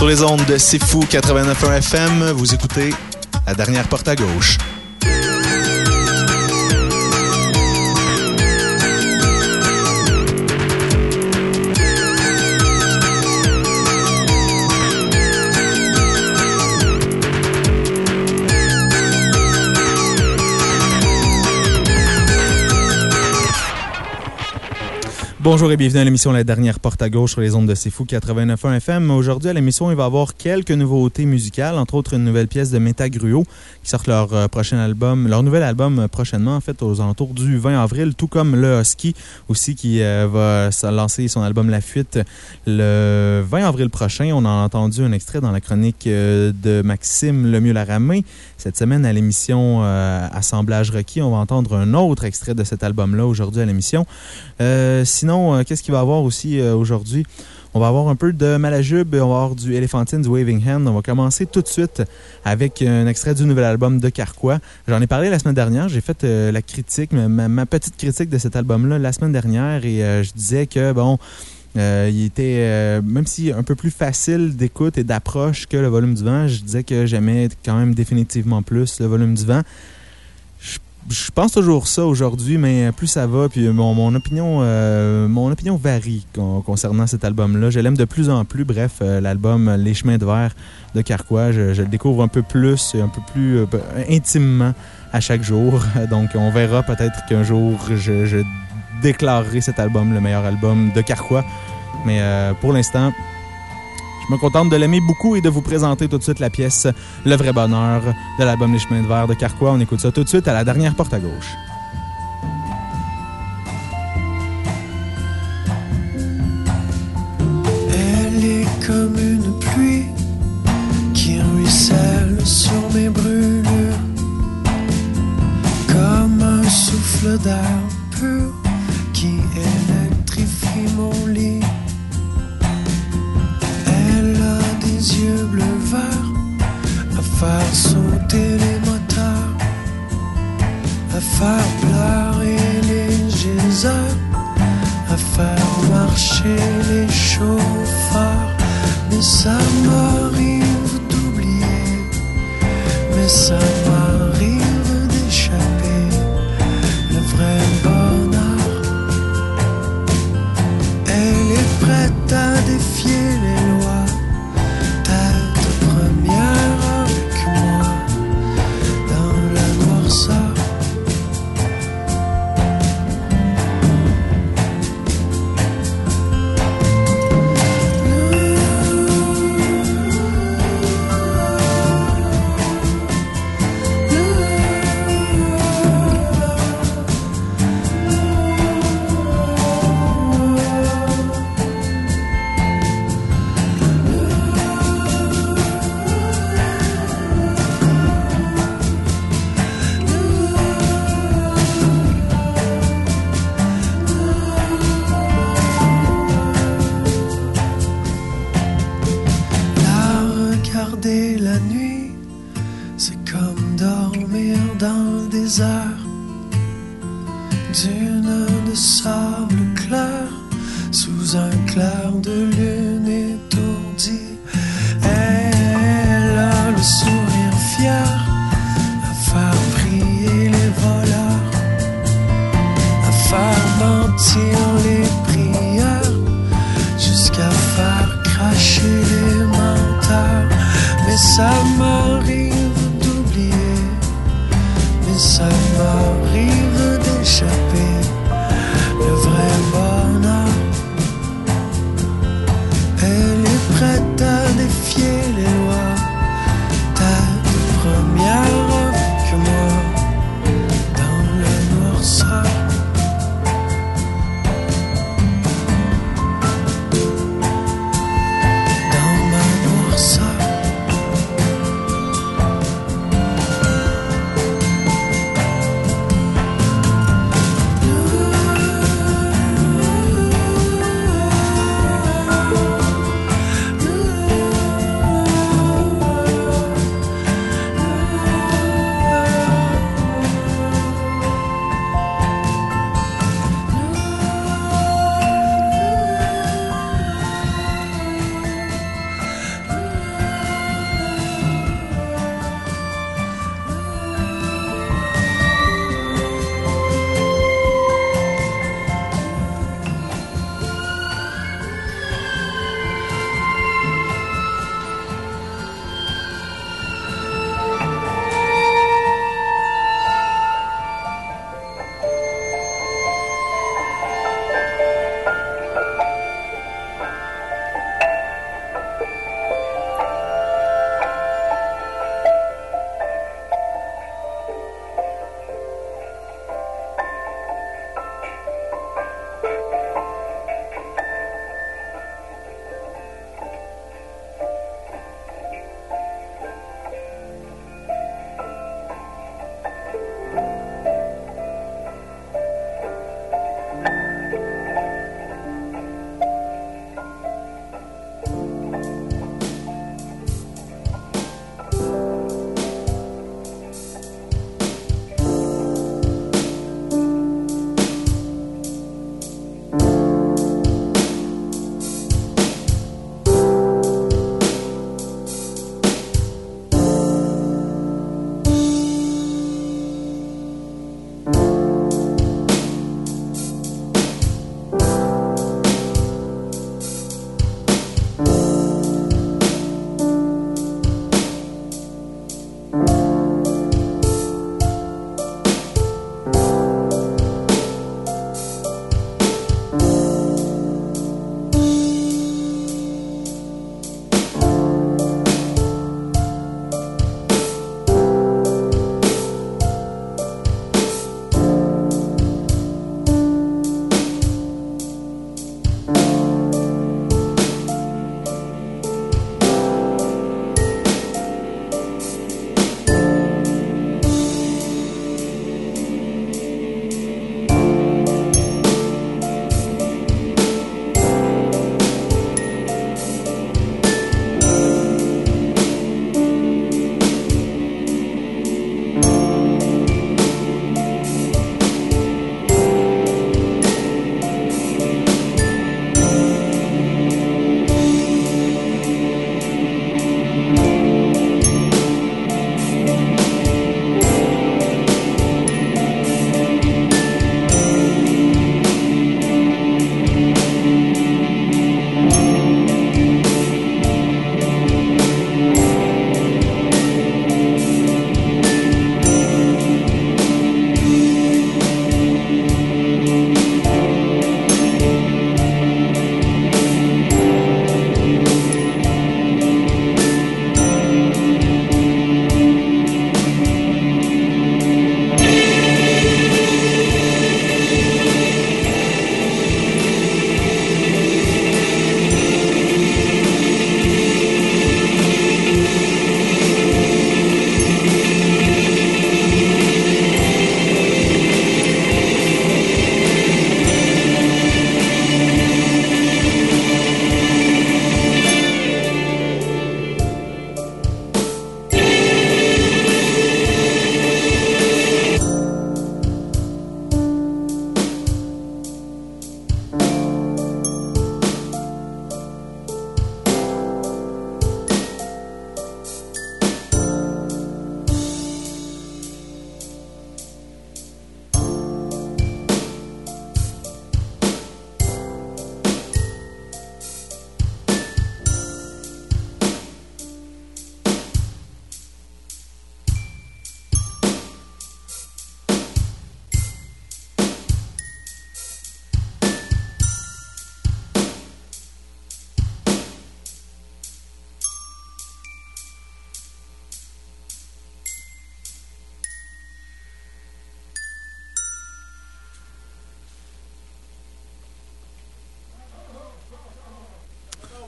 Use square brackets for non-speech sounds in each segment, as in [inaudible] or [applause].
Sur les ondes de C'est Fou 89.1 FM, vous écoutez la dernière porte à gauche. Bonjour et bienvenue à l'émission La dernière porte à gauche sur les ondes de C'est Fou 89.1 FM. Aujourd'hui, à l'émission, il va y avoir quelques nouveautés musicales, entre autres une nouvelle pièce de Métagruo qui sort leur euh, prochain album, leur nouvel album euh, prochainement, en fait, aux alentours du 20 avril, tout comme le Husky aussi qui euh, va lancer son album La Fuite le 20 avril prochain. On a entendu un extrait dans la chronique de Maxime Lemieux-Laramé. Cette semaine, à l'émission Assemblage requis, on va entendre un autre extrait de cet album-là aujourd'hui à l'émission. sinon, euh, qu'est-ce qu'il va y avoir aussi euh, aujourd'hui? On va avoir un peu de Malajube, on va avoir du Elephantine, du Waving Hand. On va commencer tout de suite avec un extrait du nouvel album de Carquois. J'en ai parlé la semaine dernière. J'ai fait euh, la critique, ma, petite critique de cet album-là la semaine dernière et je disais que, bon, il était, même si un peu plus facile d'écoute et d'approche que le volume du vent, je disais que j'aimais quand même définitivement plus le volume du vent je pense toujours ça aujourd'hui, mais plus ça va, puis mon, mon opinion, euh, mon opinion varie concernant cet album-là. Je l'aime de plus en plus. Bref, euh, l'album Les Chemins de Verre de Carquois, je, le découvre un peu plus, un peu plus euh, intimement à chaque jour. [laughs] Donc, on verra peut-être qu'un jour, je, je, déclarerai cet album le meilleur album de Carquois. Mais pour l'instant, je me contente de l'aimer beaucoup et de vous présenter tout de suite la pièce Le vrai bonheur de l'album Les chemins de verre de Carquois. On écoute ça tout de suite à la dernière porte à gauche.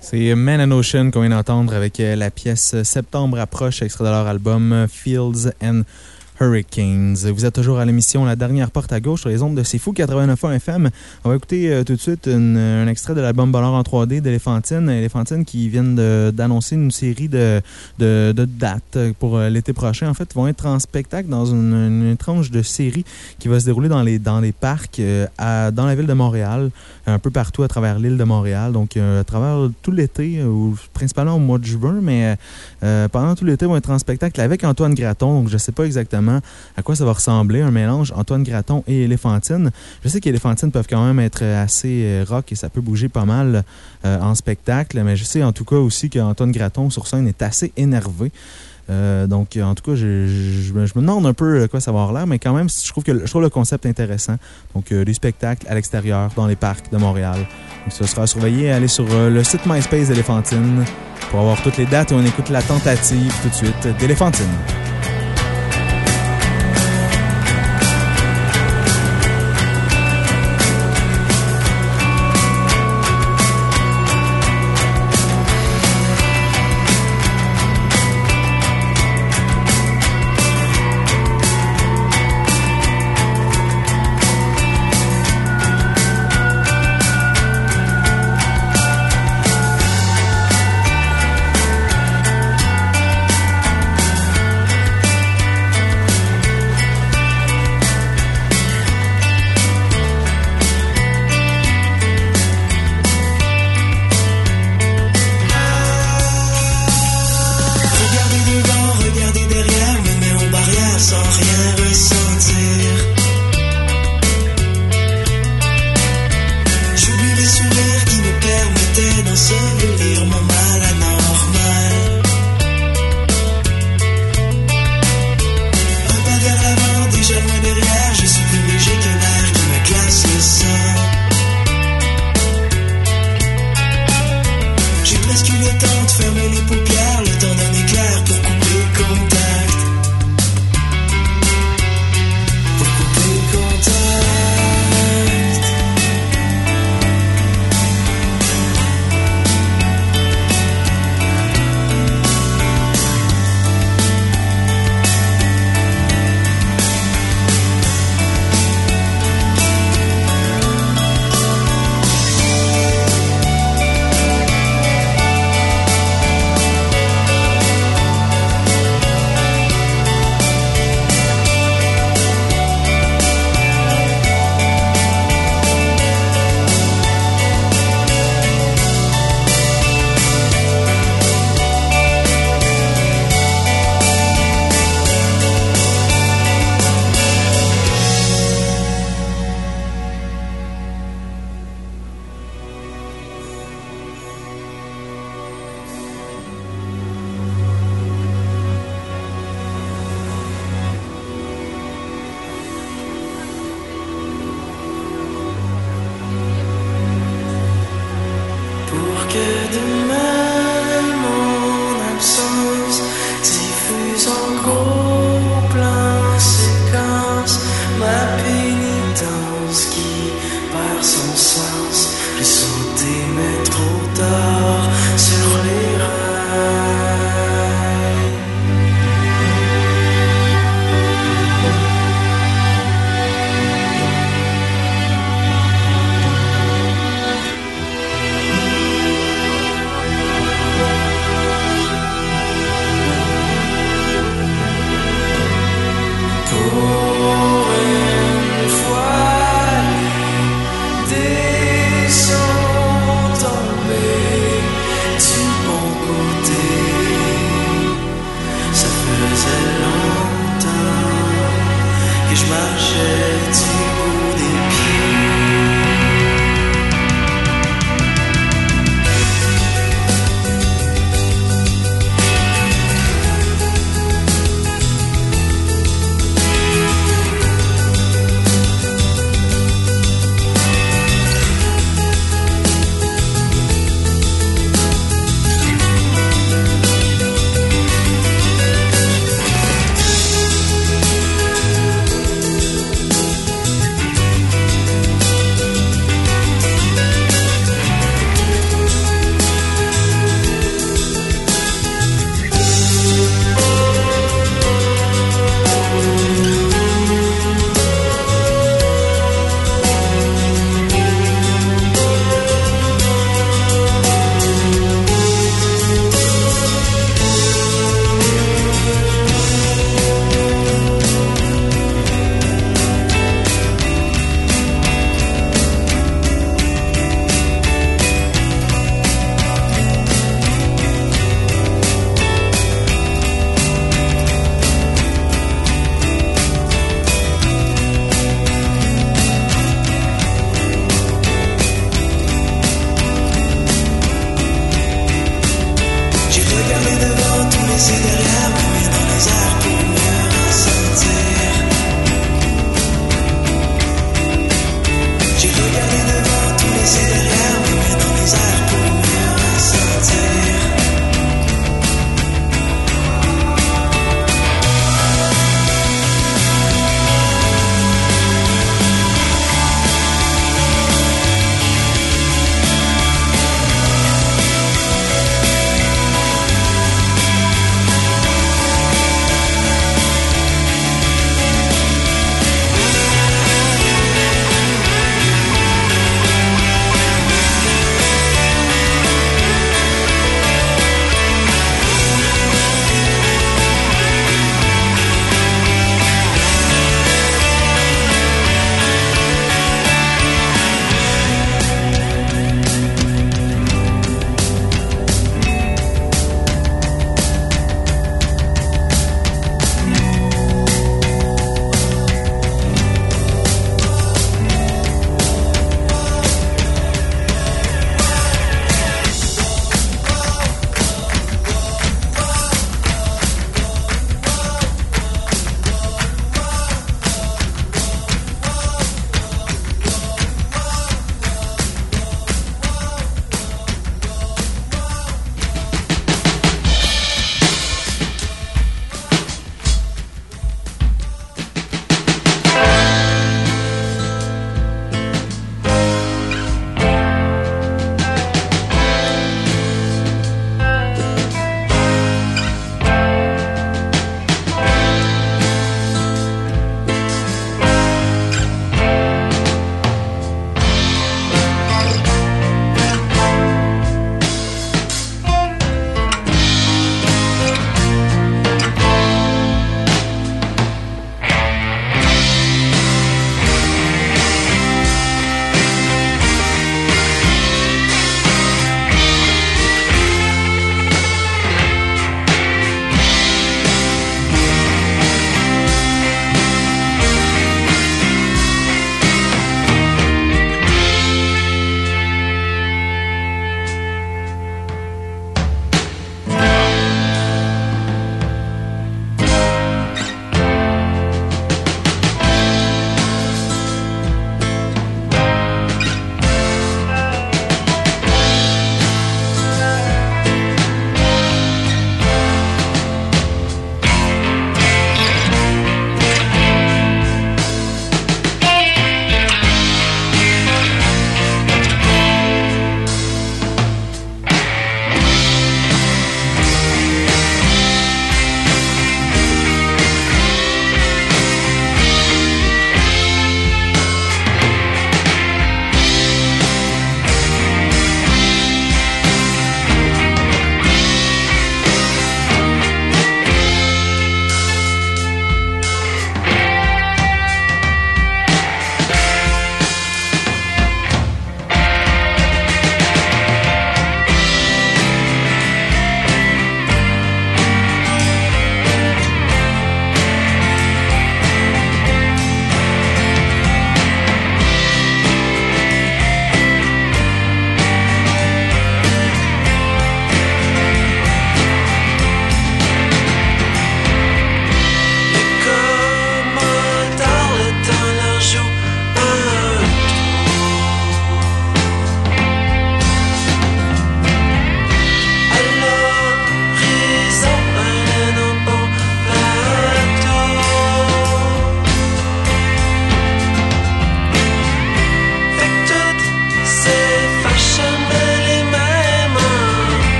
C'est Man and Ocean qu'on vient d'entendre avec euh, la pièce Septembre approche, extrait de leur album Fields and Hurricanes. Vous êtes toujours à l'émission La dernière porte à gauche sur les ondes de C'est Fou 89.1 FM. On va écouter euh, tout de suite un extrait de l'album Bonheur en 3D d'Elephantine. Elephantine qui viennent d'annoncer une série de, de, dates pour euh, l'été prochain. En fait, ils vont être en spectacle dans une, tranche de série qui va se dérouler dans les, dans les parcs euh, dans la ville de Montréal, un peu partout à travers l'île de Montréal. Donc, à travers tout l'été, principalement au mois de juin, mais pendant tout l'été, ils vont être en spectacle avec Antoine Graton. Donc, je ne sais pas exactement à quoi ça va ressembler, un mélange Antoine Graton et Éléphantine. Je sais qu'Éléphantine peuvent quand même être assez euh, rock et ça peut bouger pas mal euh, en spectacle, mais je sais en tout cas aussi qu'Antoine Graton sur scène est assez énervé. Euh, donc, en tout cas, je, me demande un peu quoi ça va avoir l'air, mais quand même, je trouve, que, le concept intéressant. Donc, des spectacles à l'extérieur, dans les parcs de Montréal. Donc, ce sera surveillé. Allez sur le site MySpace d'Éléphantine pour avoir toutes les dates et on écoute la tentative tout de suite d'Éléphantine.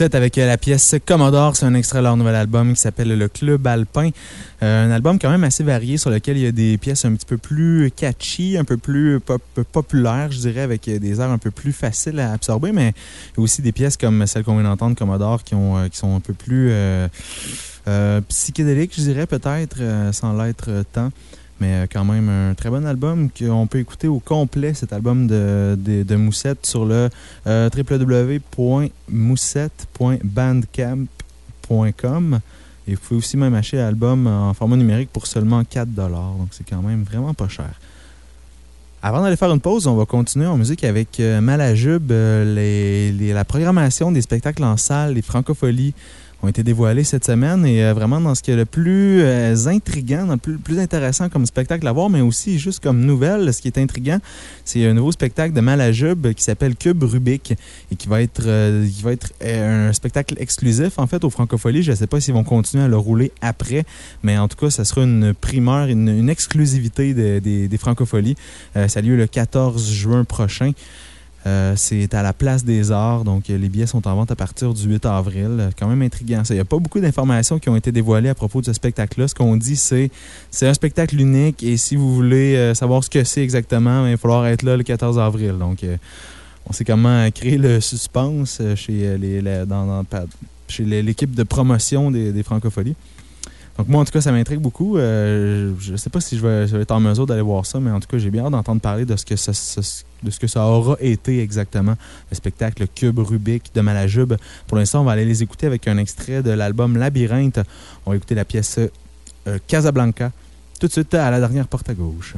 Avec euh, la pièce Commodore, c'est un extrait de leur nouvel album qui s'appelle Le Club Alpin. Euh, un album quand même assez varié sur lequel il y a des pièces un petit peu plus catchy, un peu plus populaires, je dirais, avec des airs un peu plus faciles à absorber, mais aussi des pièces comme celle qu'on vient d'entendre, Commodore, euh, qui sont un peu plus psychédéliques, je dirais, peut-être, sans l'être tant. Mais euh, quand même, un très bon album qu'on peut écouter au complet, cet album de, de, Moussette, sur le euh, www.moussette.bandcamp.com. Et vous pouvez aussi même acheter l'album en format numérique pour seulement 4 Donc, c'est quand même vraiment pas cher. Avant d'aller faire une pause, on va continuer en musique avec euh, les, la programmation des spectacles en salle, les francopholies ont été dévoilés cette semaine et euh, vraiment dans ce qui est le plus euh, intriguant, le plus, plus, intéressant comme spectacle à voir, mais aussi juste comme nouvelle, ce qui est intriguant, c'est un nouveau spectacle de Malajube qui s'appelle Cube Rubik et qui va être, euh, qui va être un spectacle exclusif en fait au Francopholies. Je ne sais pas s'ils vont continuer à le rouler après, mais en tout cas, ça sera une primeur, une, exclusivité des, des, Francopholies. ça a lieu le 14 juin prochain. Euh, c'est à la place des arts, donc les billets sont en vente à partir du 8 avril. Quand même intriguant. Il n'y a pas beaucoup d'informations qui ont été dévoilées à propos de ce spectacle-là. Ce qu'on dit, c'est c'est un spectacle unique et si vous voulez euh, savoir ce que c'est exactement, il va falloir être là le 14 avril. Donc, euh, on sait comment créer le suspense chez l'équipe de promotion des, des Francopholies. Donc, moi, en tout cas, ça m'intrigue beaucoup. Euh, je ne sais pas si je vais, être en mesure d'aller voir ça, mais en tout cas, j'ai bien hâte d'entendre parler de ce, que ça, aura été exactement, le spectacle Cube Rubik de Malajube. Pour l'instant, on va aller les écouter avec un extrait de l'album Labyrinthe. On va écouter la pièce euh, Casablanca tout de suite à la dernière porte à gauche.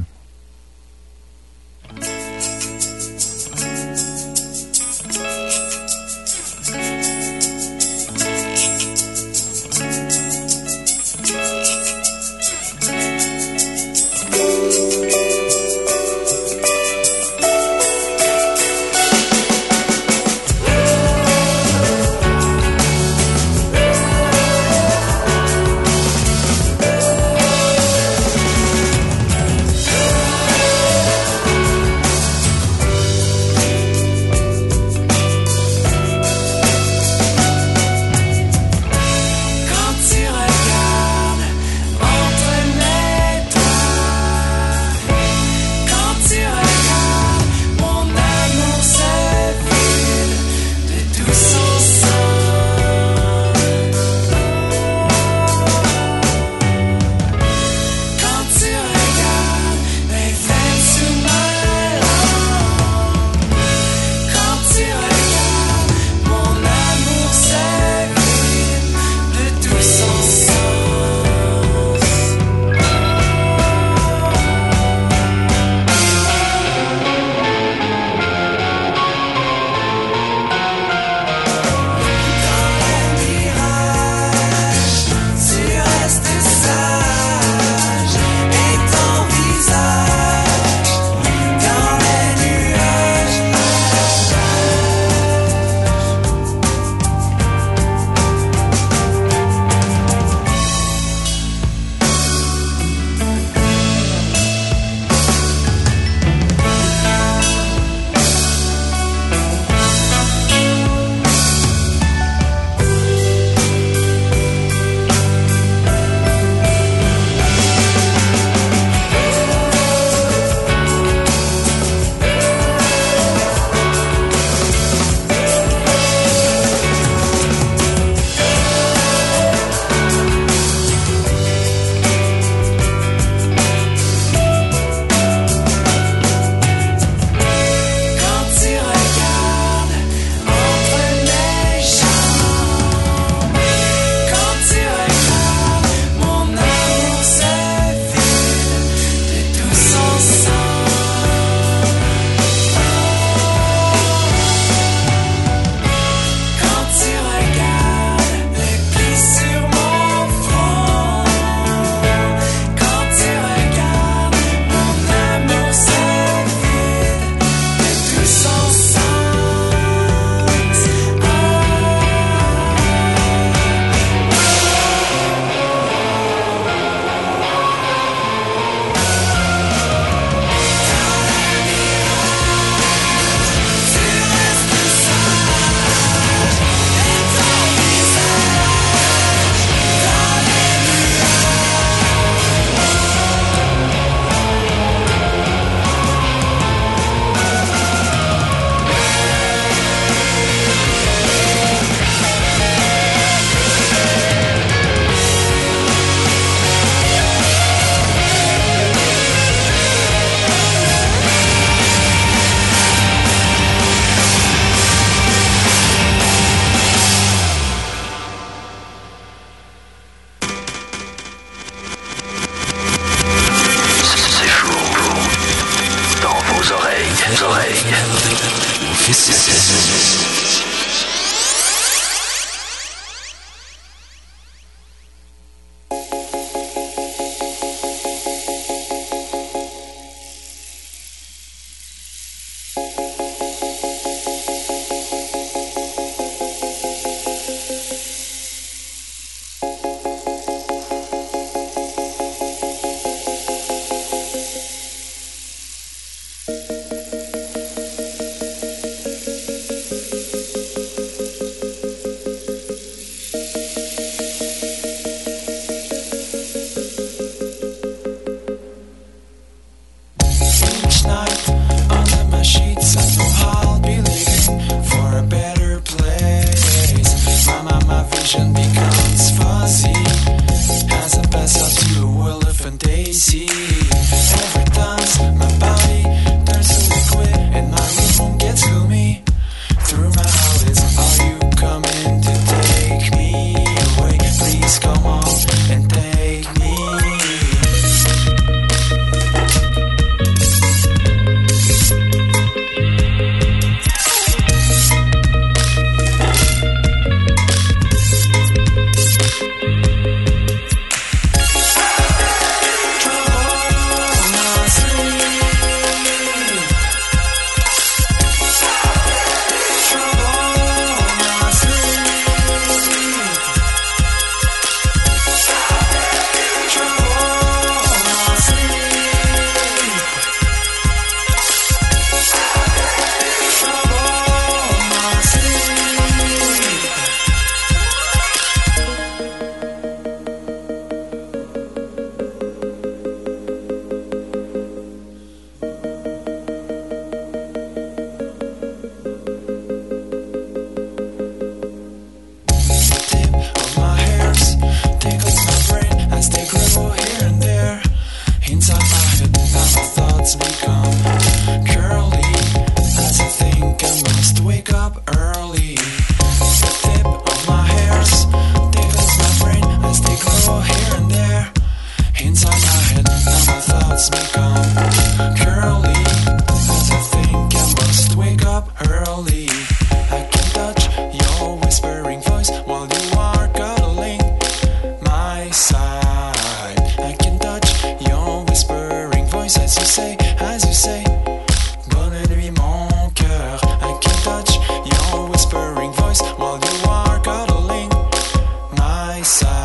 Side.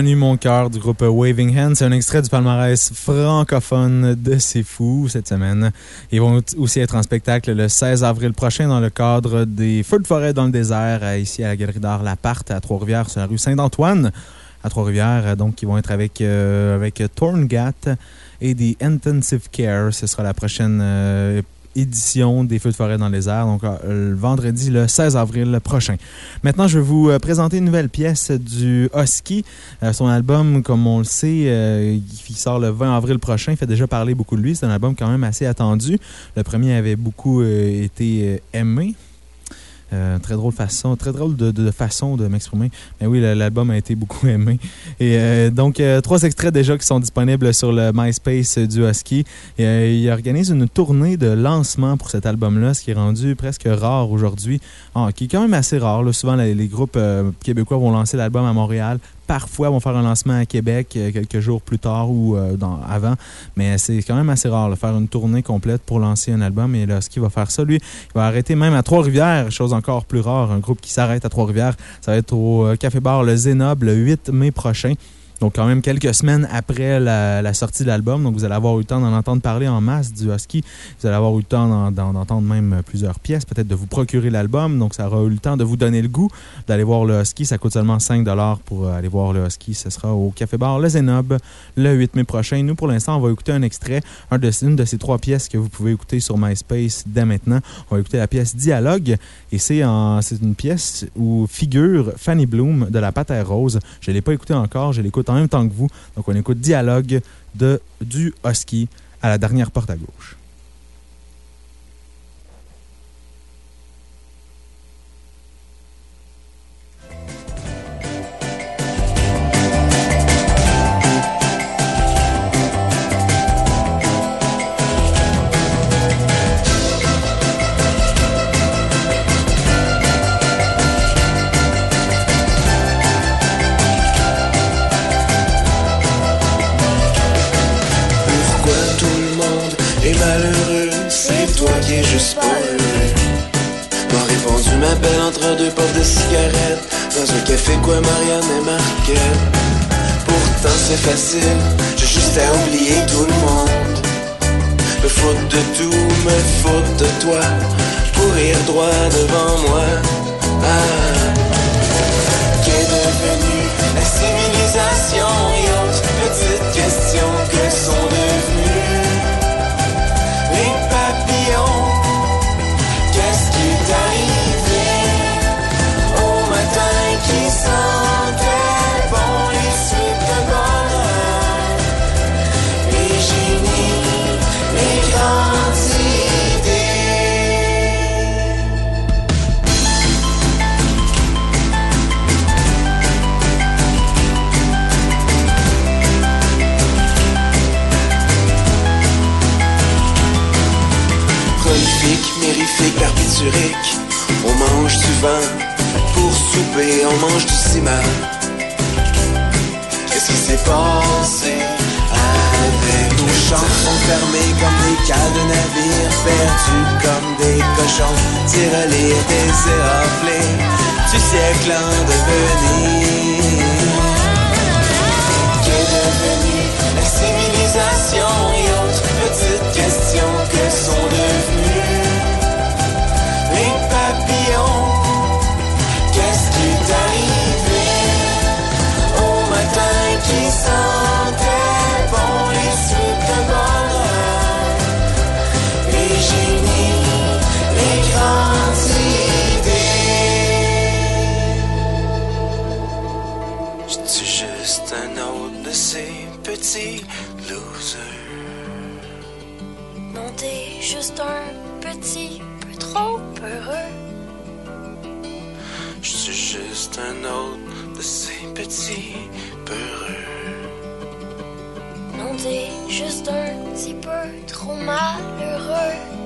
Bonne nuit, mon cœur du groupe Waving Hands. C'est un extrait du palmarès francophone de C'est Fou cette semaine. Ils vont aussi être en spectacle le 16 avril prochain dans le cadre des Feux de forêt dans le désert, à- ici à la Galerie d'art Laparte à Trois-Rivières, sur la rue Saint-Antoine à Trois-Rivières. Donc, ils vont être avec, euh, avec Torngat et des Intensive Care. Ce sera la prochaine euh, édition des Feux de forêt dans le désert, donc euh, vendredi le 16 avril prochain. Maintenant, je vais vous euh, présenter une nouvelle pièce du Husky. Euh, son album, comme on le sait, euh, qui sort le 20 avril prochain, fait déjà parler beaucoup de lui. C'est un album quand même assez attendu. Le premier avait beaucoup été aimé. Euh, très drôle façon, très drôle de, façon de m'exprimer. Mais oui, l'album a été beaucoup [laughs] aimé. Et euh, donc, euh, trois extraits déjà qui sont disponibles sur le MySpace du Husky. Et, il organise une tournée de lancement pour cet album-là, ce qui est rendu presque rare aujourd'hui. Ah, qui est quand même assez rare. Souvent, les, groupes québécois vont lancer l'album à Montréal, parfois vont faire un lancement à Québec euh, quelques jours plus tard ou euh, avant. Mais c'est quand même assez rare de faire une tournée complète pour lancer un album. Et là, ce qu'il va faire ça, lui, il va arrêter même à Trois-Rivières, chose encore plus rare. Un groupe qui s'arrête à Trois-Rivières, ça va être au euh, Café Bar Le Zénob le 8 mai prochain. Donc, quand même quelques semaines après la, sortie de l'album. Donc, vous allez avoir eu le temps d'en entendre parler en masse du Husky. Vous allez avoir eu le temps d'en- d'en- d'entendre même plusieurs pièces, peut-être de vous procurer l'album. Donc, ça aura eu le temps de vous donner le goût d'aller voir le Husky. Ça coûte seulement 5 pour euh, aller voir le Husky. Ce sera au Café Bar Le Zénob le 8 mai prochain. Nous, pour l'instant, on va écouter un extrait, une de ces trois pièces que vous pouvez écouter sur MySpace dès maintenant. On va écouter la pièce Dialogue. Et c'est une pièce où figure Fanny Bloom de la Patère Rose. Je ne l'ai pas écouté encore, je l'écoute en même temps que vous. Donc, on écoute Dialogue de, du Husky à la dernière porte à gauche. Juste pas heureux M'a répondu ma belle entre deux portes de cigarettes. Dans un café quoi Marianne et Marquette. Pourtant c'est facile. J'ai juste à oublier tout le monde. Me foutre de tout, me foutre de toi. Courir droit devant moi. Ah. Qu'est devenue la civilisation? Et autres petites On mange du vin Pour souper, on mange du ciment. Qu'est-ce qui s'est passé avec nos chansons fermées comme des cales de navires Perdus comme des cochons? Tirelire des éraflés Du siècle en devenir ces petits losers Non, t'es juste un petit peu trop heureux. Je suis juste un autre de ces petits peureux. Non, t'es juste un petit peu trop malheureux.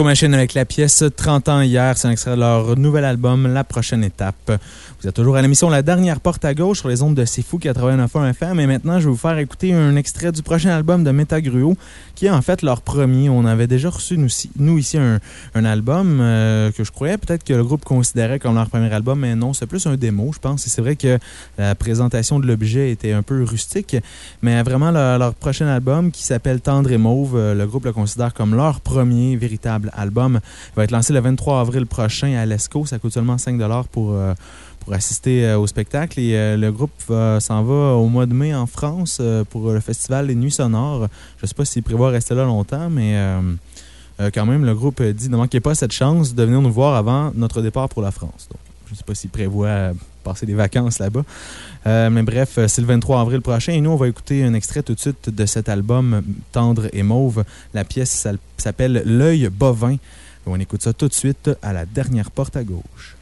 Trico Machine avec la pièce 30 ans hier. C'est un extrait de leur nouvel album, La prochaine étape. Vous êtes toujours à l'émission La dernière porte à gauche sur les ondes de C'est Fou 89.1 FM. Et maintenant, je vais vous faire écouter un extrait du prochain album de Métagruo, qui est en fait leur premier. On avait déjà reçu, nous, ici, un, un album euh, que je croyais peut-être que le groupe considérait comme leur premier album, mais non, c'est plus un démo, je pense. Et c'est vrai que la présentation de l'objet était un peu rustique, mais vraiment, leur, leur prochain album, qui s'appelle Tendre et Mauve, euh, le groupe le considère comme leur premier véritable album. Il va être lancé le 23 avril prochain à l'ESCO. Ça coûte seulement 5 pour... euh, pour assister euh, au spectacle. Et euh, le groupe s'en va au mois de mai en France pour le festival Les Nuits Sonores. Je ne sais pas s'il prévoit rester là longtemps, mais quand même, le groupe dit ne manquez pas cette chance de venir nous voir avant notre départ pour la France. Je ne sais pas s'il prévoit euh, passer des vacances là-bas. Euh, mais bref, euh, c'est le 23 avril prochain. Et nous, on va écouter un extrait tout de suite de cet album Tendre et Mauve. La pièce s'appelle L'œil bovin. On écoute ça tout de suite à la dernière porte à gauche.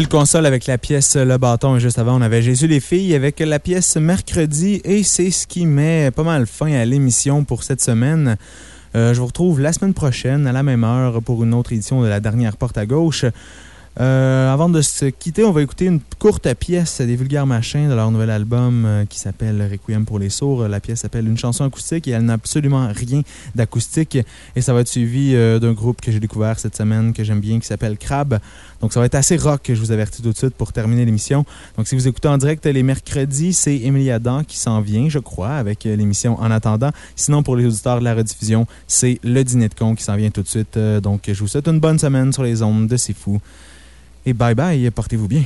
Phil Console avec la pièce Le Bâton. Et juste avant, on avait Jésus les filles avec la pièce Mercredi. Et c'est ce qui met pas mal fin à l'émission pour cette semaine. Euh, je vous retrouve la semaine prochaine à la même heure pour une autre édition de la dernière porte à gauche. Euh, avant de se quitter, on va écouter une courte pièce des Vulgaires Machins de leur nouvel album euh, qui s'appelle Requiem pour les sourds. La pièce s'appelle Une chanson acoustique et elle n'a absolument rien d'acoustique. Et ça va être suivi d'un groupe que j'ai découvert cette semaine que j'aime bien qui s'appelle Crab. Donc ça va être assez rock, je vous avertis tout de suite pour terminer l'émission. Donc si vous écoutez en direct les mercredis, c'est Émilie Adam qui s'en vient, je crois, avec l'émission En attendant. Sinon, pour les auditeurs de la rediffusion, c'est le dîner de con qui s'en vient tout de suite. Donc je vous souhaite une bonne semaine sur les ondes de C'est Fou. Et bye bye, portez-vous bien.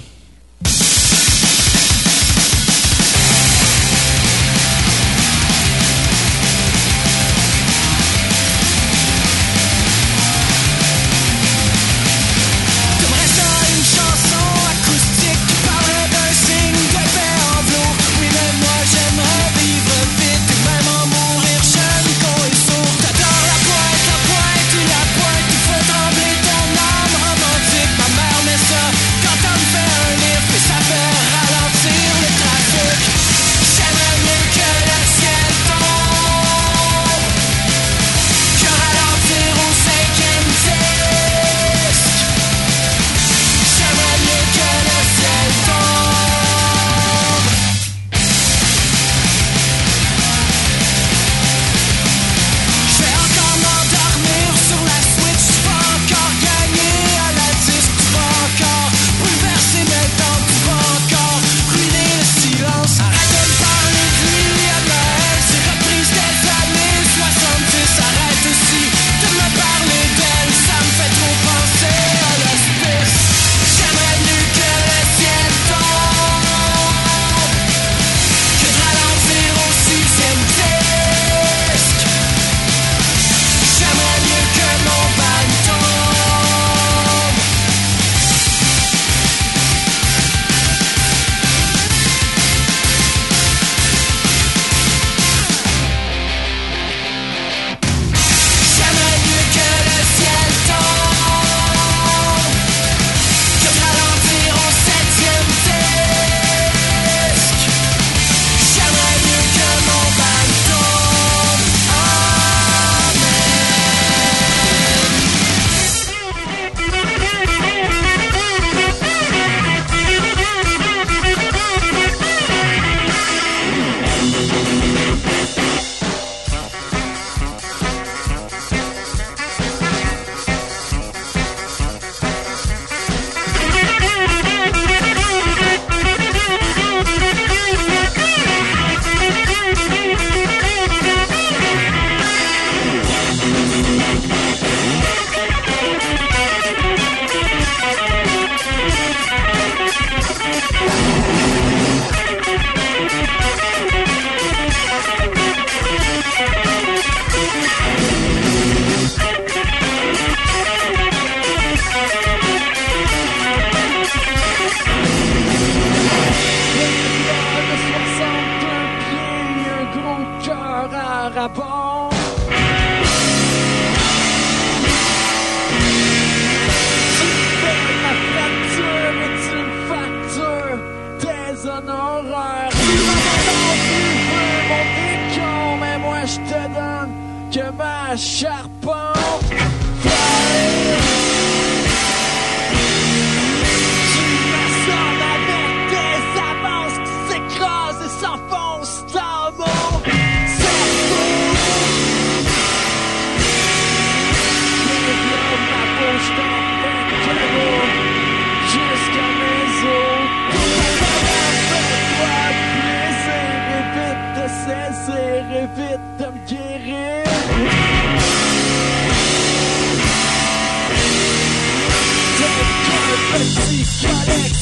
T'es qu'un petit collègue